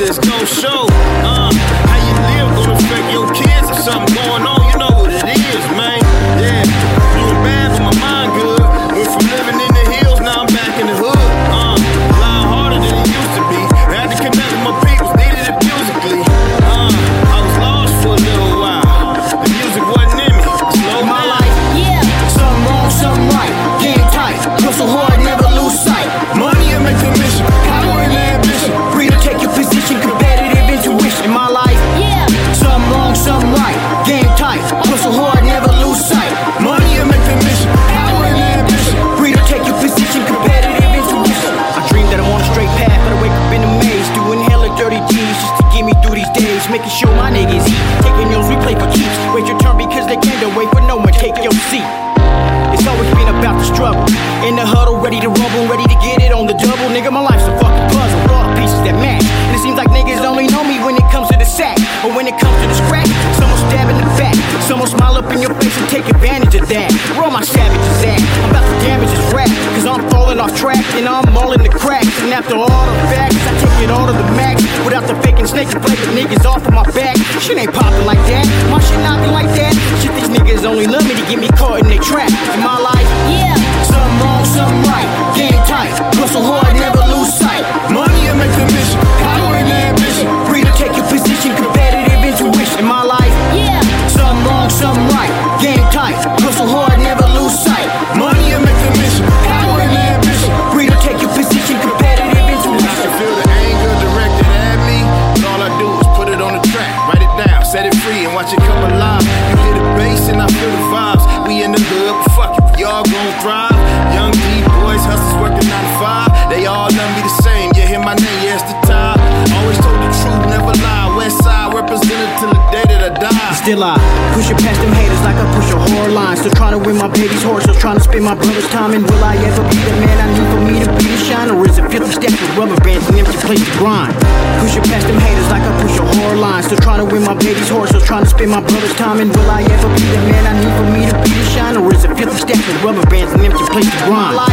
a monster, show. Uh, how you live gon' affect your kids if something going on. You know what it is, man. Days, making sure my niggas eat. Taking yours, we play for keeps. Wait your turn because they can't wait for no one. Take your seat. It's always been about the struggle. In the huddle, ready to rumble, ready to get it on the double. Nigga, my life's a fucking puzzle. Raw pieces that match. And it seems like niggas only know me when it comes to the sack. Or when it comes to the scratch, someone stab in the back. Someone smile up in your face and take advantage of that. Roll my savages off track and I'm all in the cracks. And after all the facts, I take it all to the max. Without the faking snake and play the niggas off of my back. Shit ain't popping like that. My shit knocking like that. Shit, these niggas only love me to get me caught in their trap. In my life, Yeah. Something wrong, something right. Game tight. Hustle hard, never lose sight. Money and make the mission, power and ambition. Free to take your position, competitive intuition. In my life, Yeah. something wrong, something right. Game tight. Hustle hard, free, and watch it come alive. You hear the bass and I feel the vibes. We in the hood, fuck it, we all gon' thrive. Still I push it past them haters like I push a whore line. Still trying to win my baby's horse, still trying to spend my brother's time. And will I ever be the man I need for me to be the shine? Or is it 50 stacks with rubber bands and empty place to grind? Push it past them haters like I push a whore line. Still trying to win my baby's horse, still trying to spend my brother's time. And will I ever be the man I need for me to be the shine? Or is it 50 stacks with rubber bands and empty place to grind?